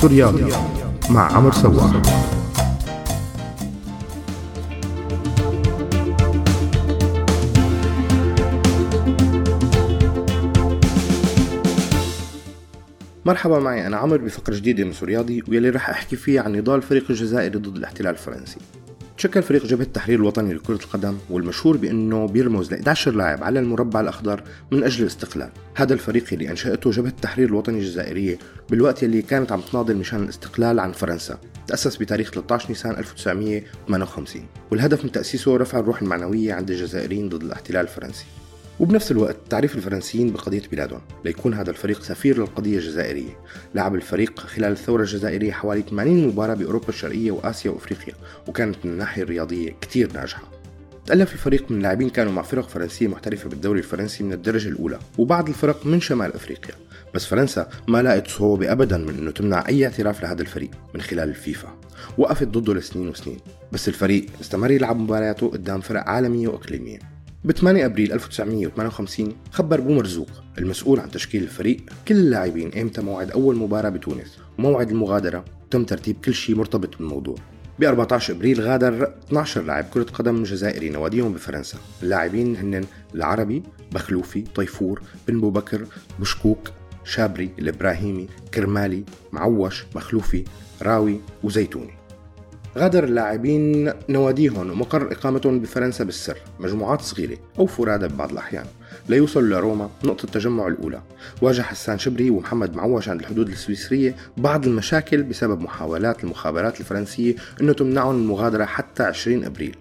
سوريالي مع عمر سوار مرحبا معي أنا عمر بفقرة جديدة من سورياضي واللي رح أحكي فيها عن نضال الفريق الجزائري ضد الاحتلال الفرنسي. تشكل فريق جبهة التحرير الوطني لكرة القدم والمشهور بأنه بيرمز ل 11 لاعب على المربع الأخضر من أجل الاستقلال. هذا الفريق اللي أنشأته جبهة التحرير الوطني الجزائرية بالوقت اللي كانت عم تناضل مشان الاستقلال عن فرنسا. تأسس بتاريخ 13 نيسان 1958 والهدف من تأسيسه رفع الروح المعنوية عند الجزائريين ضد الاحتلال الفرنسي. وبنفس الوقت تعريف الفرنسيين بقضية بلادهم ليكون هذا الفريق سفير للقضية الجزائرية. لعب الفريق خلال الثورة الجزائرية حوالي 80 مباراة بأوروبا الشرقية وآسيا وأفريقيا وكانت من الناحية الرياضية كتير ناجحة. تألف الفريق من لاعبين كانوا مع فرق فرنسية محترفة بالدوري الفرنسي من الدرجة الأولى وبعض الفرق من شمال أفريقيا. بس فرنسا ما لقت صعوبة أبدا من أنه تمنع أي اعتراف لهذا الفريق من خلال الفيفا. وقفت ضده لسنين وسنين. بس الفريق استمر يلعب مبارياته قدام فرق عالمية وإقليمية. ب 8 أبريل 1958 خبر بو مرزوق المسؤول عن تشكيل الفريق كل اللاعبين إمتى موعد أول مباراة بتونس؟ وموعد المغادرة وتم ترتيب كل شيء مرتبط بالموضوع. ب 14 أبريل غادر 12 لاعب كرة قدم جزائري نواديهم بفرنسا، اللاعبين هن العربي، بخلوفي، طيفور، بن بكر، بشكوك، شابري، الإبراهيمي، كرمالي، معوش، مخلوفي، راوي وزيتوني. غادر اللاعبين نواديهم ومقر إقامتهم بفرنسا بالسر مجموعات صغيرة أو فرادى ببعض الأحيان. ليوصلوا لروما نقطة التجمع الأولى. واجه حسان شبري ومحمد معوش عند الحدود السويسرية بعض المشاكل بسبب محاولات المخابرات الفرنسية أنه تمنعهم المغادرة حتى 20 أبريل.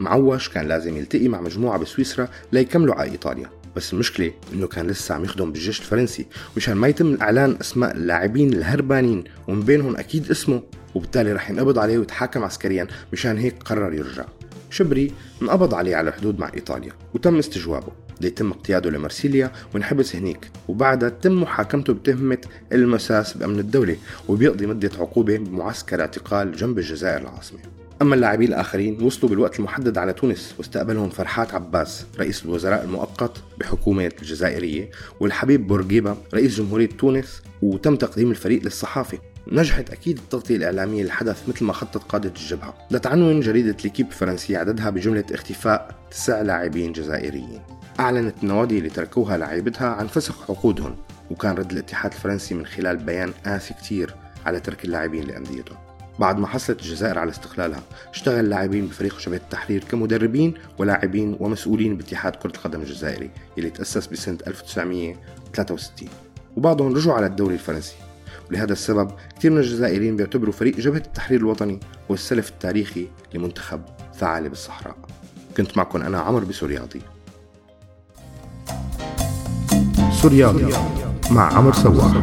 معوش كان لازم يلتقي مع مجموعة بسويسرا ليكملوا على إيطاليا. بس المشكلة إنه كان لسه عم يخدم بالجيش الفرنسي مشان ما يتم إعلان أسماء اللاعبين الهربانين ومن بينهم أكيد اسمه وبالتالي رح ينقبض عليه ويتحاكم عسكريا مشان هيك قرر يرجع. شبري انقبض عليه على الحدود مع إيطاليا وتم استجوابه. ليتم اقتياده لمرسيليا وينحبس هنيك وبعدها تم محاكمته بتهمة المساس بأمن الدولة وبيقضي مدة عقوبة بمعسكر اعتقال جنب الجزائر العاصمة. أما اللاعبين الآخرين وصلوا بالوقت المحدد على تونس واستقبلهم فرحات عباس رئيس الوزراء المؤقت بحكومة الجزائرية والحبيب بورقيبة رئيس جمهورية تونس وتم تقديم الفريق للصحافة. نجحت أكيد التغطية الإعلامية للحدث مثل ما خطط قادة الجبهة. لتعنون جريدة ليكيب الفرنسية عددها بجملة اختفاء تسع لاعبين جزائريين. أعلنت النوادي اللي تركوها لاعبتها عن فسخ عقودهم وكان رد الاتحاد الفرنسي من خلال بيان قاسي كتير على ترك اللاعبين لأنديتهم. بعد ما حصلت الجزائر على استقلالها اشتغل لاعبين بفريق شبه التحرير كمدربين ولاعبين ومسؤولين باتحاد كرة القدم الجزائري اللي تأسس بسنة 1963 وبعضهم رجعوا على الدوري الفرنسي. ولهذا السبب كثير من الجزائريين بيعتبروا فريق جبهة التحرير الوطني هو السلف التاريخي لمنتخب ثعالب الصحراء. كنت معكم أنا عمر بسورياضي سورياضي مع عمر سوار